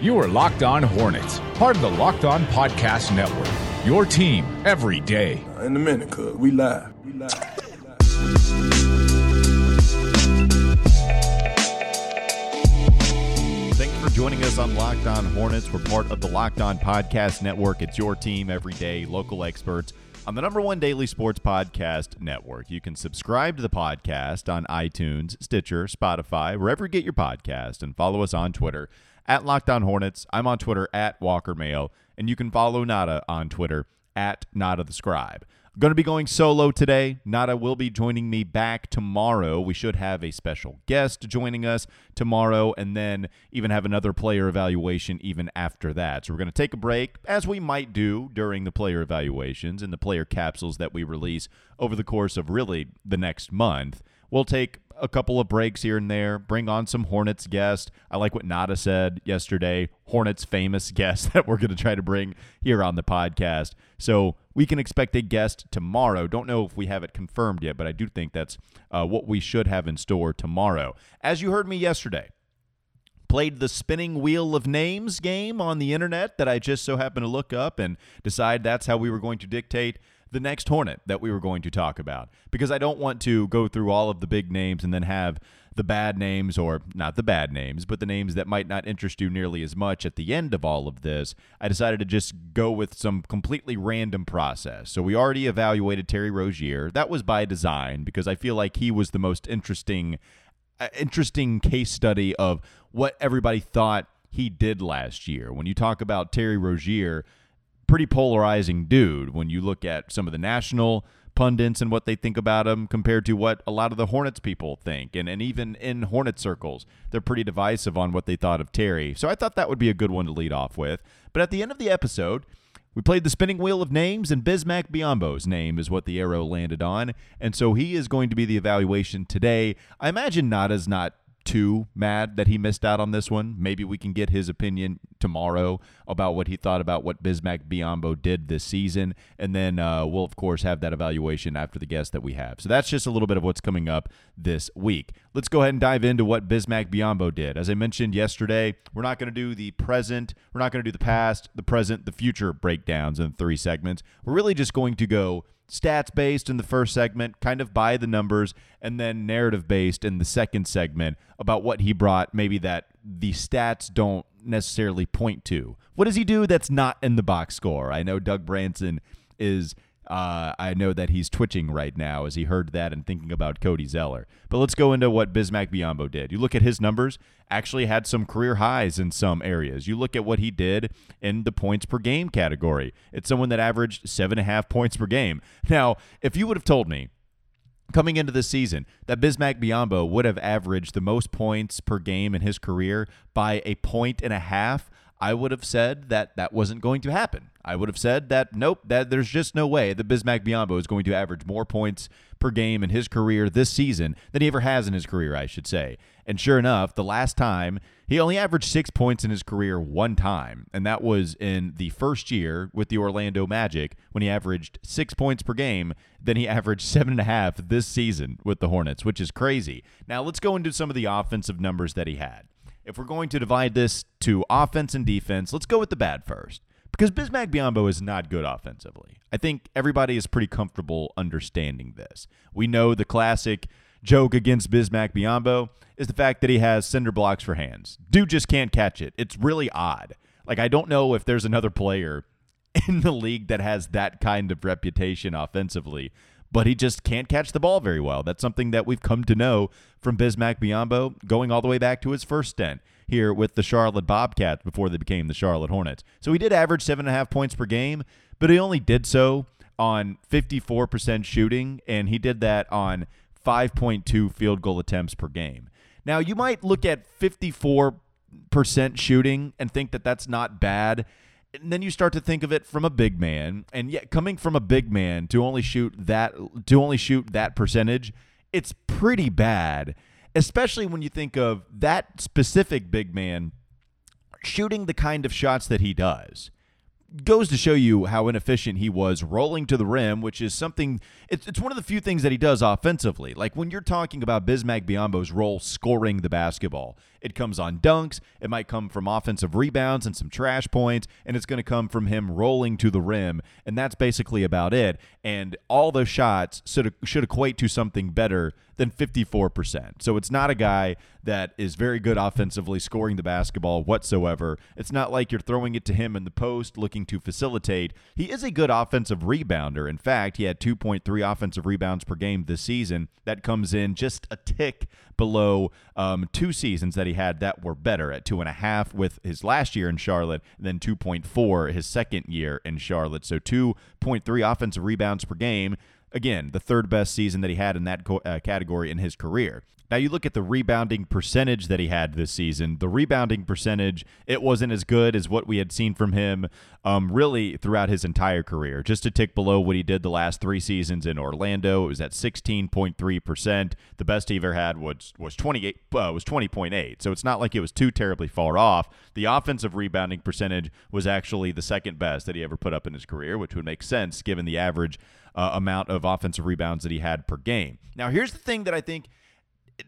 You are Locked On Hornets, part of the Locked On Podcast Network. Your team every day. Uh, in a minute, cuz we live. We live. Thanks for joining us on Locked On Hornets. We're part of the Locked On Podcast Network. It's your team every day, local experts on the number one daily sports podcast network. You can subscribe to the podcast on iTunes, Stitcher, Spotify, wherever you get your podcast, and follow us on Twitter at Locked On Hornets. I'm on Twitter at Walker Mayo, and you can follow Nada on Twitter at Nada the Scribe. I'm Going to be going solo today. Nada will be joining me back tomorrow. We should have a special guest joining us tomorrow and then even have another player evaluation even after that. So we're going to take a break, as we might do during the player evaluations and the player capsules that we release over the course of really the next month. We'll take a couple of breaks here and there, bring on some Hornets guests. I like what Nada said yesterday, Hornets famous guest that we're going to try to bring here on the podcast. So we can expect a guest tomorrow. Don't know if we have it confirmed yet, but I do think that's uh, what we should have in store tomorrow. As you heard me yesterday, played the spinning wheel of names game on the internet that I just so happened to look up and decide that's how we were going to dictate the next Hornet that we were going to talk about because I don't want to go through all of the big names and then have the bad names, or not the bad names, but the names that might not interest you nearly as much at the end of all of this. I decided to just go with some completely random process. So we already evaluated Terry Rozier. That was by design because I feel like he was the most interesting, uh, interesting case study of what everybody thought he did last year. When you talk about Terry Rozier, pretty polarizing dude when you look at some of the national pundits and what they think about him compared to what a lot of the Hornets people think. And, and even in Hornet circles, they're pretty divisive on what they thought of Terry. So I thought that would be a good one to lead off with. But at the end of the episode, we played the spinning wheel of names, and Bismack Biyombo's name is what the arrow landed on. And so he is going to be the evaluation today. I imagine Nada's not too mad that he missed out on this one. Maybe we can get his opinion tomorrow about what he thought about what Bismack Biyombo did this season. And then uh, we'll, of course, have that evaluation after the guest that we have. So that's just a little bit of what's coming up this week. Let's go ahead and dive into what Bismack Biyombo did. As I mentioned yesterday, we're not going to do the present, we're not going to do the past, the present, the future breakdowns in three segments. We're really just going to go stats based in the first segment, kind of by the numbers, and then narrative based in the second segment about what he brought, maybe that the stats don't necessarily point to. What does he do that's not in the box score? I know Doug Branson is uh, I know that he's twitching right now as he heard that and thinking about Cody Zeller. But let's go into what Bismack Biyombo did. You look at his numbers, actually had some career highs in some areas. You look at what he did in the points per game category. It's someone that averaged seven and a half points per game. Now, if you would have told me coming into the season that Bismack Biyombo would have averaged the most points per game in his career by a point and a half, I would have said that that wasn't going to happen. I would have said that nope, that there's just no way that Bismack Biyombo is going to average more points per game in his career this season than he ever has in his career, I should say. And sure enough, the last time he only averaged six points in his career one time, and that was in the first year with the Orlando Magic when he averaged six points per game. Then he averaged seven and a half this season with the Hornets, which is crazy. Now let's go into some of the offensive numbers that he had. If we're going to divide this to offense and defense, let's go with the bad first. Because Bismack Biyombo is not good offensively. I think everybody is pretty comfortable understanding this. We know the classic joke against Bismack Biyombo is the fact that he has cinder blocks for hands. Dude just can't catch it. It's really odd. Like, I don't know if there's another player in the league that has that kind of reputation offensively but he just can't catch the ball very well. That's something that we've come to know from Bismack Biyombo going all the way back to his first stint here with the Charlotte Bobcats before they became the Charlotte Hornets. So he did average seven and a half points per game, but he only did so on 54% shooting, and he did that on 5.2 field goal attempts per game. Now, you might look at 54% shooting and think that that's not bad and then you start to think of it from a big man and yet coming from a big man to only shoot that to only shoot that percentage it's pretty bad especially when you think of that specific big man shooting the kind of shots that he does goes to show you how inefficient he was rolling to the rim, which is something. It's, it's one of the few things that he does offensively. Like when you're talking about Bismack Biyombo's role scoring the basketball, It comes on dunks. It might come from offensive rebounds and some trash points, and it's going to come from him rolling to the rim, and that's basically about it. And all those shots should should equate to something better than 54%. So it's not a guy that is very good offensively scoring the basketball whatsoever. It's not like you're throwing it to him in the post looking to facilitate. He is a good offensive rebounder. In fact, he had 2.3 offensive rebounds per game this season. That comes in just a tick below um, two seasons that he had that were better at two and a half with his last year in Charlotte, then 2.4 his second year in Charlotte. So 2.3 offensive rebounds per game. Again, the third best season that he had in that co- uh, category in his career. Now you look at the rebounding percentage that he had this season. The rebounding percentage it wasn't as good as what we had seen from him, um, really throughout his entire career. Just a tick below what he did the last three seasons in Orlando. It was at 16.3 percent. The best he ever had was was 28 uh, was 20.8. So it's not like it was too terribly far off. The offensive rebounding percentage was actually the second best that he ever put up in his career, which would make sense given the average uh, amount of offensive rebounds that he had per game. Now here's the thing that I think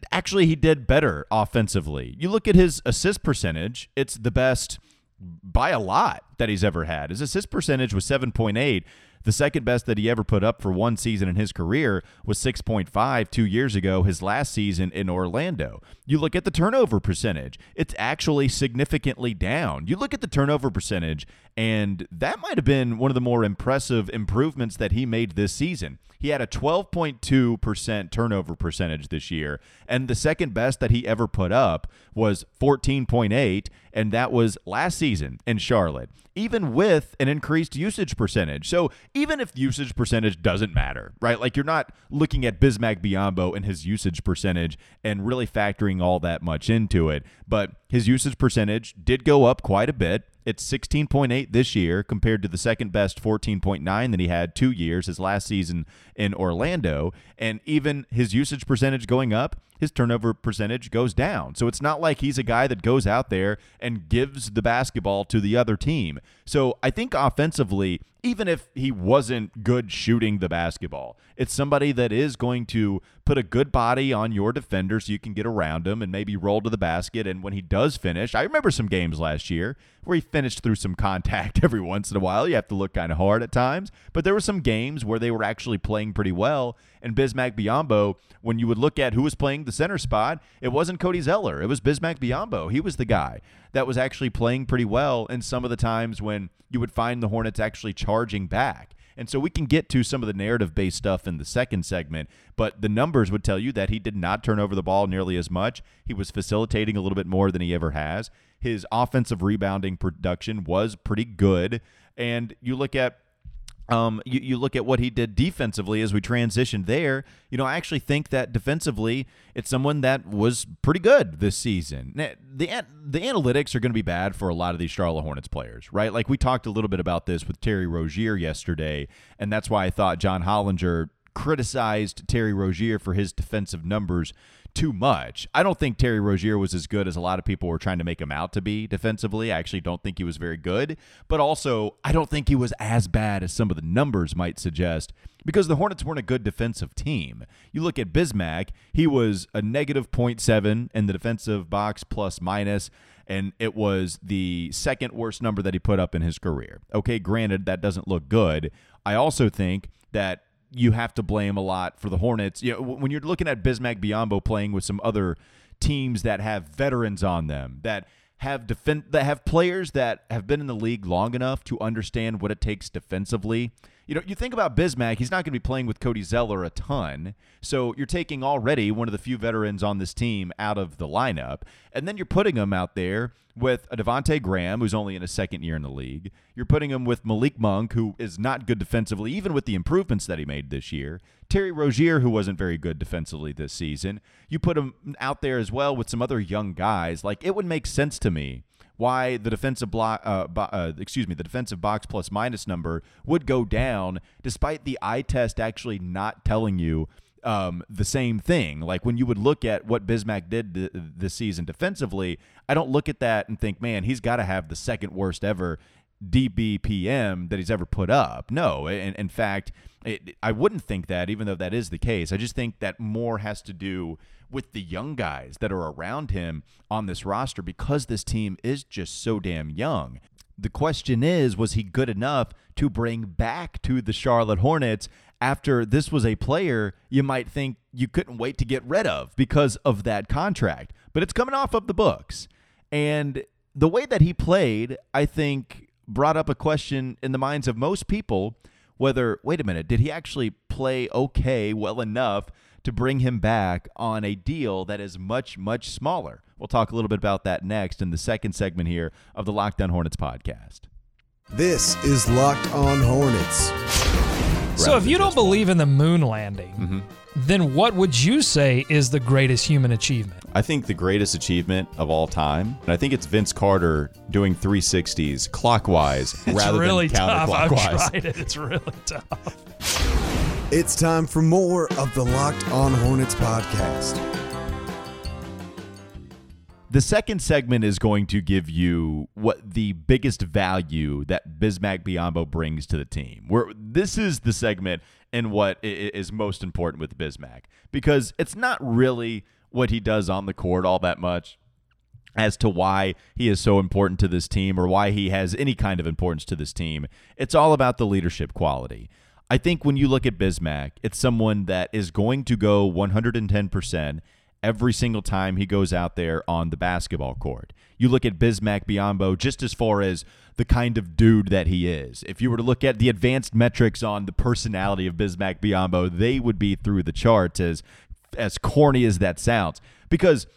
actually he did better offensively. You look at his assist percentage, it's the best by a lot that he's ever had. His assist percentage was 7.8. The second best that he ever put up for one season in his career was 6.5 two years ago, his last season in Orlando. You look at the turnover percentage, it's actually significantly down. You look at the turnover percentage, and that might have been one of the more impressive improvements that he made this season. He had a 12.2% turnover percentage this year, and the second best that he ever put up was 14.8, and that was last season in Charlotte, even with an increased usage percentage. So even if usage percentage doesn't matter, right? Like you're not looking at Bismack Biyombo and his usage percentage and really factoring all that much into it, but his usage percentage did go up quite a bit. It's 16.8 this year compared to the second best 14.9 that he had two years, his last season in Orlando. And even his usage percentage going up, his turnover percentage goes down. So it's not like he's a guy that goes out there and gives the basketball to the other team. So I think offensively, even if he wasn't good shooting the basketball. It's somebody that is going to put a good body on your defender so you can get around him and maybe roll to the basket. And when he does finish, I remember some games last year where he finished through some contact every once in a while. You have to look kind of hard at times, but there were some games where they were actually playing pretty well. And Bismack Biyombo, when you would look at who was playing the center spot, it wasn't Cody Zeller. It was Bismack Biyombo. He was the guy that was actually playing pretty well. And some of the times when you would find the Hornets actually charging back. And so we can get to some of the narrative based stuff in the second segment, but the numbers would tell you that he did not turn over the ball nearly as much. He was facilitating a little bit more than he ever has. His offensive rebounding production was pretty good. And you look at um, you, you look at what he did defensively as we transitioned there. You know, I actually think that defensively, it's someone that was pretty good this season. The the analytics are going to be bad for a lot of these Charlotte Hornets players, right? Like we talked a little bit about this with Terry Rozier yesterday, and that's why I thought John Hollinger criticized Terry Rozier for his defensive numbers too much. I don't think Terry Rozier was as good as a lot of people were trying to make him out to be defensively. I actually don't think he was very good, but also I don't think he was as bad as some of the numbers might suggest because the Hornets weren't a good defensive team. You look at Bismack, he was a negative 0.7 in the defensive box plus minus and it was the second worst number that he put up in his career. Okay, granted that doesn't look good. I also think that you have to blame a lot for the Hornets. You know, when you're looking at Bismack Biyombo playing with some other teams that have veterans on them, that have defend that have players that have been in the league long enough to understand what it takes defensively you know, you think about Bismack, he's not going to be playing with Cody Zeller a ton. So you're taking already one of the few veterans on this team out of the lineup, and then you're putting him out there with a Devonte Graham, who's only in his second year in the league. You're putting him with Malik Monk, who is not good defensively, even with the improvements that he made this year. Terry Rozier, who wasn't very good defensively this season. You put him out there as well with some other young guys. Like it would make sense to me why the defensive block, uh, bo- uh, excuse me, the defensive box plus minus number would go down, despite the eye test actually not telling you um, the same thing. Like when you would look at what Bismack did th- this season defensively, I don't look at that and think, man, he's got to have the second worst ever DBPM that he's ever put up. No, in, in fact, it, I wouldn't think that, even though that is the case. I just think that more has to do with the young guys that are around him on this roster because this team is just so damn young. The question is, was he good enough to bring back to the Charlotte Hornets after this was a player you might think you couldn't wait to get rid of because of that contract? But it's coming off of the books. And the way that he played, I think, brought up a question in the minds of most people whether, wait a minute, did he actually play okay, well enough to bring him back on a deal that is much, much smaller? We'll talk a little bit about that next in the second segment here of the Locked On Hornets podcast. This is Locked On Hornets. So if you don't believe in the moon landing, Mm-hmm. then what would you say is the greatest human achievement? I think the greatest achievement of all time, and I think it's Vince Carter doing 360s clockwise It's rather really than tough. I've tried it. It's really tough. It's time for more of the Locked On Hornets podcast. The second segment is going to give you what the biggest value that Bismack Biyombo brings to the team. Where this is the segment and what is most important with Bismack because it's not really what he does on the court all that much as to why he is so important to this team or why he has any kind of importance to this team. It's all about the leadership quality. I think when you look at Bismack, it's someone that is going to go 110% every single time he goes out there on the basketball court. You look at Bismack Biyombo just as far as the kind of dude that he is. If you were to look at the advanced metrics on the personality of Bismack Biyombo, they would be through the charts as as corny as that sounds. Because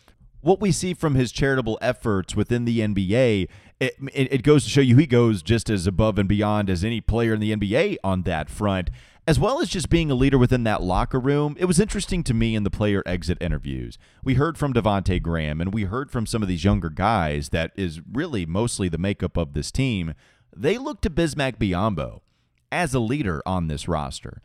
what we see from his charitable efforts within the NBA, it, it, it goes to show you he goes just as above and beyond as any player in the NBA on that front, as well as just being a leader within that locker room. It was interesting to me in the player exit interviews. We heard from Devonte Graham and we heard from some of these younger guys that is really mostly the makeup of this team. They look to Bismack Biyombo as a leader on this roster.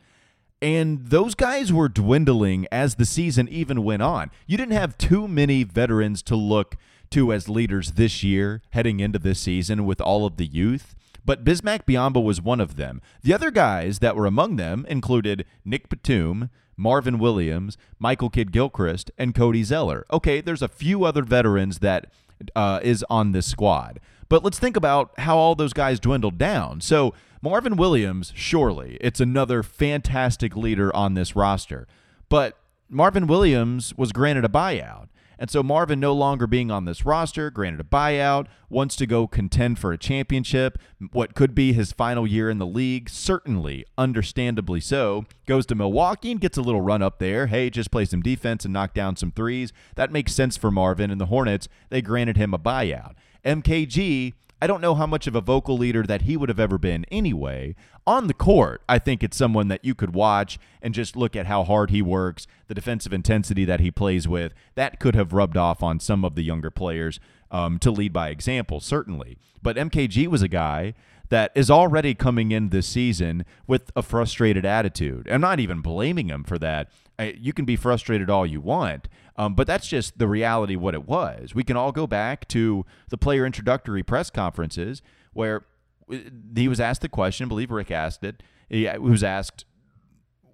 And those guys were dwindling as the season even went on. You didn't have too many veterans to look to as leaders this year heading into this season with all of the youth. But Bismack Biyombo was one of them. The other guys that were among them included Nick Batum, Marvin Williams, Michael Kidd Gilchrist, and Cody Zeller. Okay, there's a few other veterans that uh, is on this squad. But let's think about how all those guys dwindled down. So Marvin Williams, surely it's another fantastic leader on this roster. But Marvin Williams was granted a buyout. And so Marvin, no longer being on this roster, granted a buyout, wants to go contend for a championship, what could be his final year in the league, certainly, understandably so, goes to Milwaukee and gets a little run up there. Hey, just play some defense and knock down some threes. That makes sense for Marvin and the Hornets. They granted him a buyout. MKG, I don't know how much of a vocal leader that he would have ever been anyway. On the court, I think it's someone that you could watch and just look at how hard he works, the defensive intensity that he plays with. That could have rubbed off on some of the younger players um, to lead by example, certainly. But MKG was a guy that is already coming in this season with a frustrated attitude. I'm not even blaming him for that. You can be frustrated all you want, um, but that's just the reality what it was. We can all go back to the player introductory press conferences where uh, he was asked the question, I believe Rick asked it. He was asked,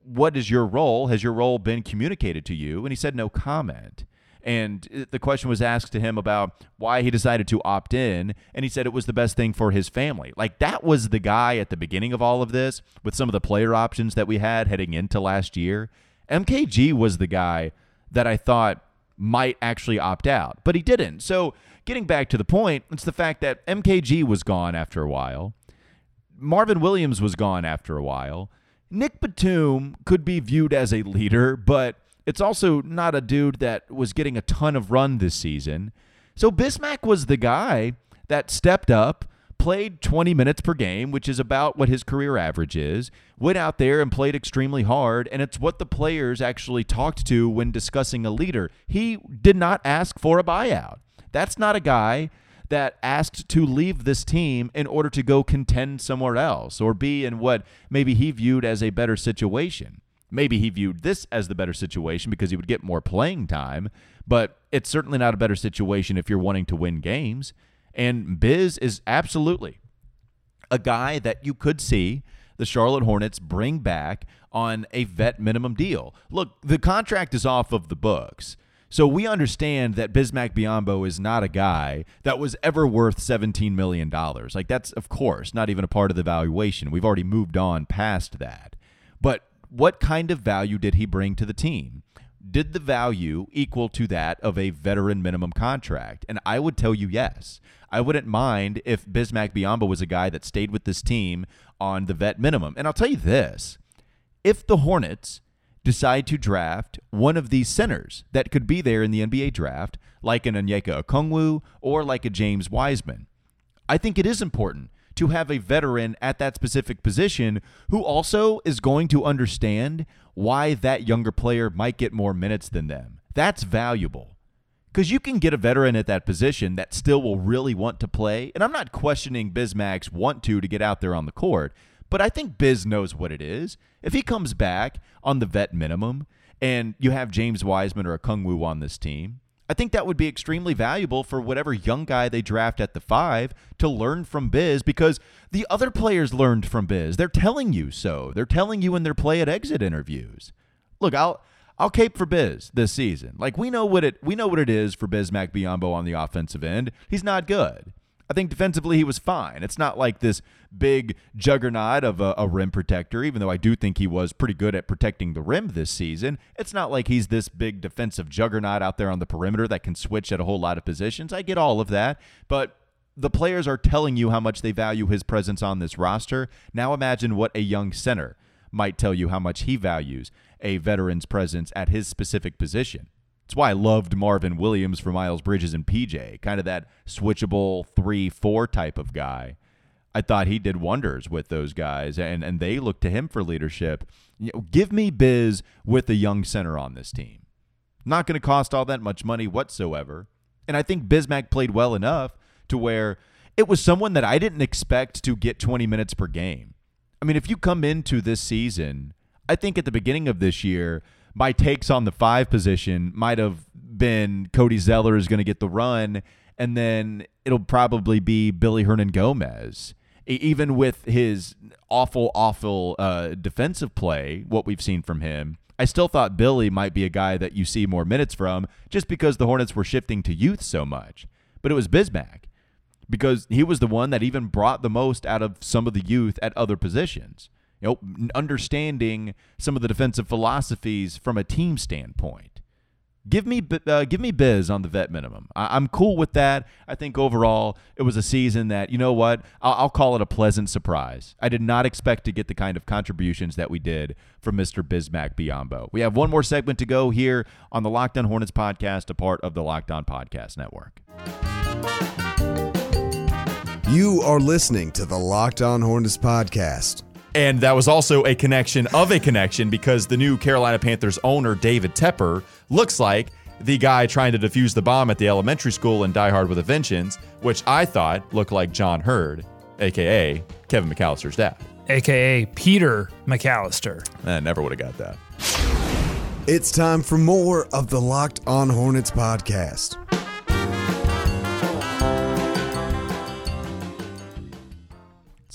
What is your role? Has your role been communicated to you? And he said, No comment. And uh, the question was asked to him about why he decided to opt in, and he said it was the best thing for his family. Like that was the guy at the beginning of all of this with some of the player options that we had heading into last year. MKG was the guy that I thought might actually opt out, but he didn't. So, getting back to the point, it's the fact that MKG was gone after a while. Marvin Williams was gone after a while. Nick Batum could be viewed as a leader, but it's also not a dude that was getting a ton of run this season. So Bismack was the guy that stepped up, played 20 minutes per game, which is about what his career average is, went out there and played extremely hard, and it's what the players actually talked to when discussing a leader. He did not ask for a buyout. That's not a guy that asked to leave this team in order to go contend somewhere else or be in what maybe he viewed as a better situation. Maybe he viewed this as the better situation because he would get more playing time, but it's certainly not a better situation if you're wanting to win games. And Biz is absolutely a guy that you could see the Charlotte Hornets bring back on a vet minimum deal. Look, the contract is off of the books. So we understand that Bismack Biyombo is not a guy that was ever worth $17 million. Like, that's, of course, not even a part of the valuation. We've already moved on past that. But what kind of value did he bring to the team? Did the value equal to that of a veteran minimum contract? And I would tell you yes. I wouldn't mind if Bismack Biyombo was a guy that stayed with this team on the vet minimum. And I'll tell you this if the Hornets decide to draft one of these centers that could be there in the NBA draft, like an Onyeka Okongwu or like a James Wiseman. I think it is important to have a veteran at that specific position who also is going to understand why that younger player might get more minutes than them. That's valuable. Because you can get a veteran at that position that still will really want to play. And I'm not questioning Bismack's want to to get out there on the court. But I think Biz knows what it is. If he comes back on the vet minimum and you have James Wiseman or Okongwu on this team, I think that would be extremely valuable for whatever young guy they draft at the five to learn from Biz because the other players learned from Biz. They're telling you so. They're telling you in their play at exit interviews. Look, I'll I'll cape for Biz this season. Like we know what it we know what it is for Bismack Biyombo on the offensive end. He's not good. I think defensively he was fine. It's not like this big juggernaut of a, a, rim protector, even though I do think he was pretty good at protecting the rim this season. It's not like he's this big defensive juggernaut out there on the perimeter that can switch at a whole lot of positions. I get all of that, but the players are telling you how much they value his presence on this roster. Now imagine what a young center might tell you how much he values a veteran's presence at his specific position. That's why I loved Marvin Williams for Miles Bridges and PJ, kind of that switchable 3 4 type of guy. I thought he did wonders with those guys, and, and they looked to him for leadership. You know, give me Biz with a young center on this team. Not going to cost all that much money whatsoever. And I think Bismack played well enough to where it was someone that I didn't expect to get 20 minutes per game. I mean, if you come into this season, I think at the beginning of this year, my takes on the five position might have been Cody Zeller is going to get the run, and then it'll probably be Billy Hernangomez. Even with his awful, awful uh, defensive play, what we've seen from him, I still thought Billy might be a guy that you see more minutes from just because the Hornets were shifting to youth so much. But it was Bismack because he was the one that even brought the most out of some of the youth at other positions you know, understanding some of the defensive philosophies from a team standpoint. Give me, uh, give me Biz on the vet minimum. I- am cool with that. I think overall it was a season that you know what I'll-, I'll call it a pleasant surprise. I did not expect to get the kind of contributions that we did from Mr. Bismack Biyombo. We have one more segment to go here on the Locked On Hornets podcast, a part of the Locked On Podcast Network. You are listening to the Locked On Hornets podcast. And that was also a connection of a connection because the new Carolina Panthers owner, David Tepper, looks like the guy trying to defuse the bomb at the elementary school in Die Hard with a Vengeance, which I thought looked like John Heard, aka Kevin McAllister's dad. AKA Peter McAllister. I never would have got that. It's time for more of the Locked On Hornets podcast.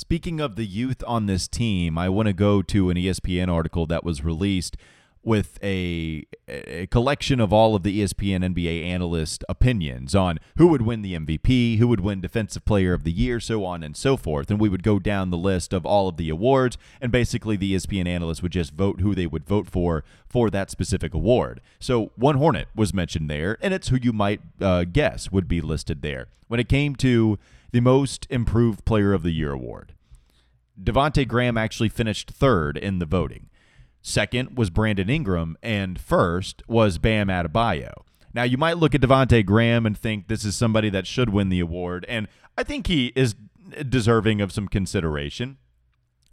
Speaking of the youth on this team, I want to go to an ESPN article that was released with a, a collection of all of the ESPN NBA analyst opinions on who would win the MVP, who would win Defensive Player of the Year, so on and so forth. And we would go down the list of all of the awards, and basically the ESPN analysts would just vote who they would vote for for that specific award. So one Hornet was mentioned there, and it's who you might uh, guess would be listed there. When it came to the Most Improved Player of the Year award, Devonte Graham actually finished third in the voting. Second was Brandon Ingram, and first was Bam Adebayo. Now, you might look at Devonte Graham and think this is somebody that should win the award, and I think he is deserving of some consideration.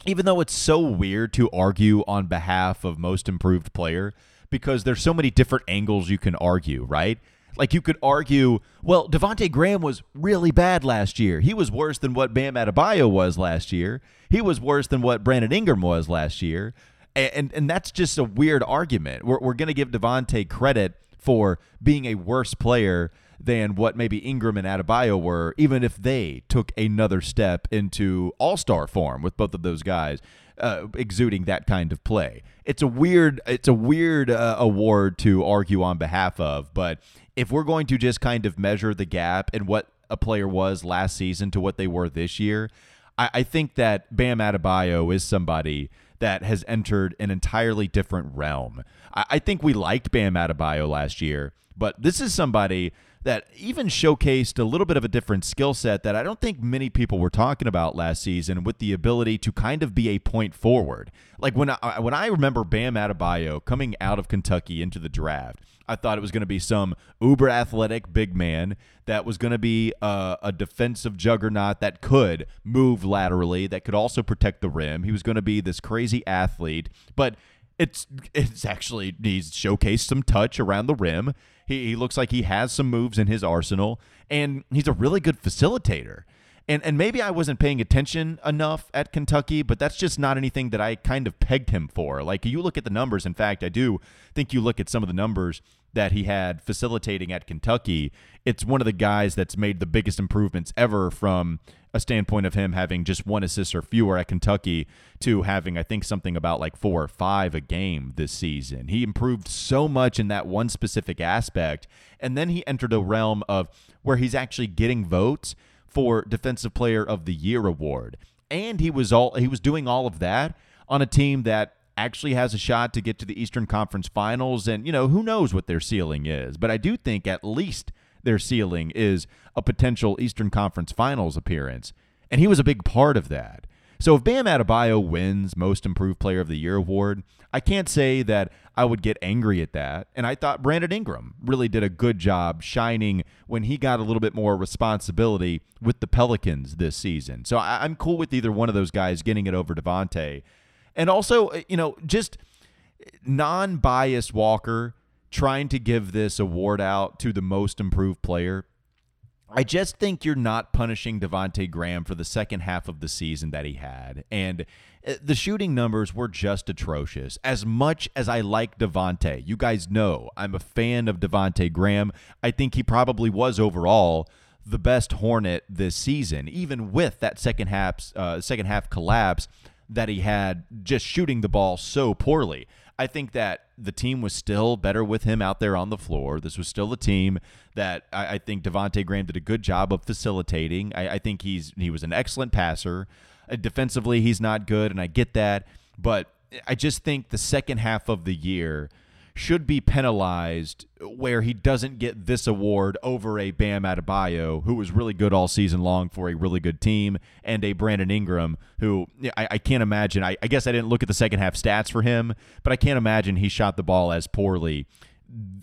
Even though it's so weird to argue on behalf of most improved player because there's so many different angles you can argue, right? Like you could argue, well, Devonte Graham was really bad last year. He was worse than what Bam Adebayo was last year. He was worse than what Brandon Ingram was last year. And and, and that's just a weird argument. We're, we're to give Devonte credit for being a worse player than what maybe Ingram and Adebayo were, even if they took another step into all star form with both of those guys. Uh, exuding that kind of play. It's a weird, it's a weird uh, award to argue on behalf of. But if we're going to just kind of measure the gap and what a player was last season to what they were this year, I, I think that Bam Adebayo is somebody that has entered an entirely different realm. I, I think we liked Bam Adebayo last year, but this is somebody that even showcased a little bit of a different skill set that I don't think many people were talking about last season with the ability to kind of be a point forward. Like when I when I remember Bam Adebayo coming out of Kentucky into the draft, I thought it was going to be some uber athletic big man that was going to be a, a, defensive juggernaut that could move laterally, that could also protect the rim. He was going to be this crazy athlete, but it's it's actually he's showcased some touch around the rim. He, he looks like he has some moves in his arsenal, and he's a really good facilitator. And, and maybe I wasn't paying attention enough at Kentucky, but that's just not anything that I kind of pegged him for. Like you look at the numbers. In fact, I do think you look at some of the numbers that he had facilitating at Kentucky. It's one of the guys that's made the biggest improvements ever from a standpoint of him having just one assist or fewer at Kentucky to having, I think, something about like four or five a game this season. He improved so much in that one specific aspect. And then he entered a realm of where he's actually getting votes for Defensive Player of the Year award. And he was all he was doing all of that on a team that actually has a shot to get to the Eastern Conference Finals and you know who knows what their ceiling is but I do think at least their ceiling is a potential Eastern Conference Finals appearance. And he was a big part of that. So if Bam Adebayo wins Most Improved Player of the Year award, I can't say that I would get angry at that. And I thought Brandon Ingram really did a good job shining when he got a little bit more responsibility with the Pelicans this season. So I- am cool with either one of those guys getting it over Devonte. And also, you know, just non-biased Walker trying to give this award out to the most improved player. I just think you're not punishing Devonte Graham for the second half of the season that he had. And uh, the shooting numbers were just atrocious. As much as I like Devonte, you guys know I'm a fan of Devonte Graham. I think he probably was overall the best Hornet this season, even with that second half uh, second half collapse that he had just shooting the ball so poorly. I think that the team was still better with him out there on the floor. This was still a team that I, I think Devonte Graham did a good job of facilitating. I, I think he's he was an excellent passer. Uh, defensively, he's not good, and I get that. But I just think the second half of the year should be penalized where he doesn't get this award over a Bam Adebayo, who was really good all season long for a really good team, and a Brandon Ingram, who I, I can't imagine. I, I guess I didn't look at the second half stats for him, but I can't imagine he shot the ball as poorly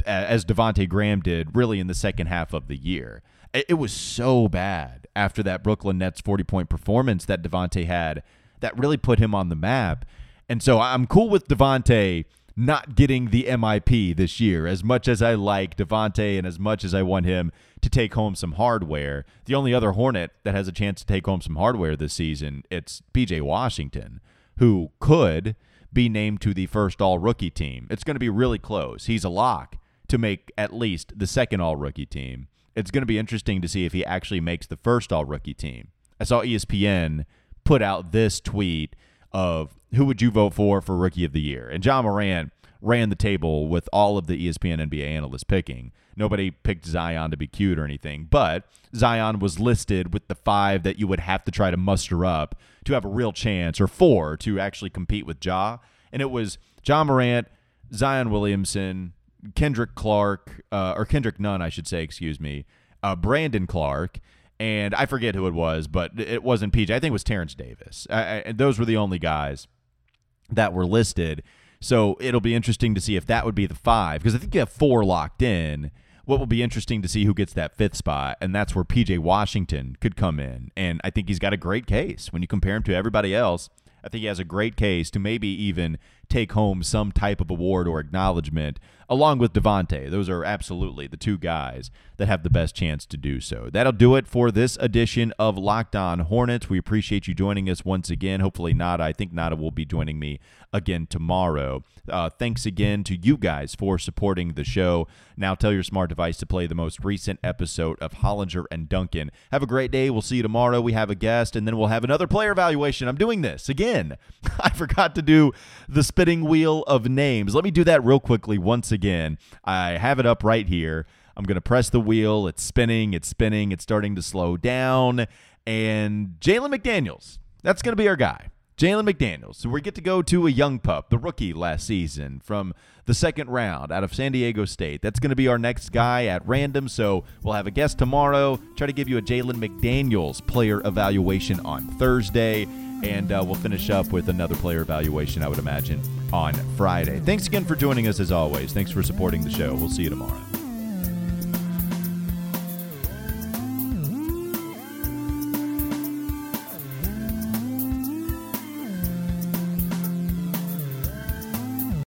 as Devonte Graham did really in the second half of the year. It, it was so bad after that Brooklyn Nets 40 point performance that Devonte had that really put him on the map. And so I'm cool with Devonte not getting the MIP this year. As much as I like Devonte and as much as I want him to take home some hardware, the only other Hornet that has a chance to take home some hardware this season, it's PJ Washington, who could be named to the first all rookie team. It's going to be really close. He's a lock to make at least the second all rookie team. It's going to be interesting to see if he actually makes the first all rookie team. I saw ESPN put out this tweet of who would you vote for for rookie of the year? And Ja Morant ran the table with all of the ESPN NBA analysts picking. Nobody picked Zion to be cute or anything, but Zion was listed with the five that you would have to try to muster up to have a real chance, or four to actually compete with Ja. And it was Ja Morant, Zion Williamson, Kendrick Clark, uh, or Kendrick Nunn, I should say, excuse me, uh, Brandon Clarke, and I forget who it was, but it wasn't PJ. I think it was Terence Davis. I, I, those were the only guys that were listed. So it'll be interesting to see if that would be the five, because I think you have four locked in. What will be interesting to see who gets that fifth spot, and that's where PJ Washington could come in. And I think he's got a great case when you compare him to everybody else. I think he has a great case to maybe even take home some type of award or acknowledgement along with Devonte. Those are absolutely the two guys that have the best chance to do so. That'll do it for this edition of Locked On Hornets. We appreciate you joining us once again. Hopefully, Nada, I think Nada will be joining me again tomorrow. Uh, thanks again to you guys for supporting the show. Now tell your smart device to play the most recent episode of Hollinger and Duncan. Have a great day. We'll see you tomorrow. We have a guest, and then we'll have another player evaluation. I'm doing this again. I forgot to do the spinning wheel of names. Let me do that real quickly once again. I have it up right here. I'm going to press the wheel. It's spinning, it's spinning, it's starting to slow down. And Jalen McDaniels, that's going to be our guy. Jalen McDaniels. So we get to go to a young pup, the rookie last season from the second round out of San Diego State. That's going to be our next guy at random. So we'll have a guest tomorrow. Try to give you a Jalen McDaniels player evaluation on Thursday. And uh, we'll finish up with another player evaluation, I would imagine, on Friday. Thanks again for joining us as always. Thanks for supporting the show. We'll see you tomorrow.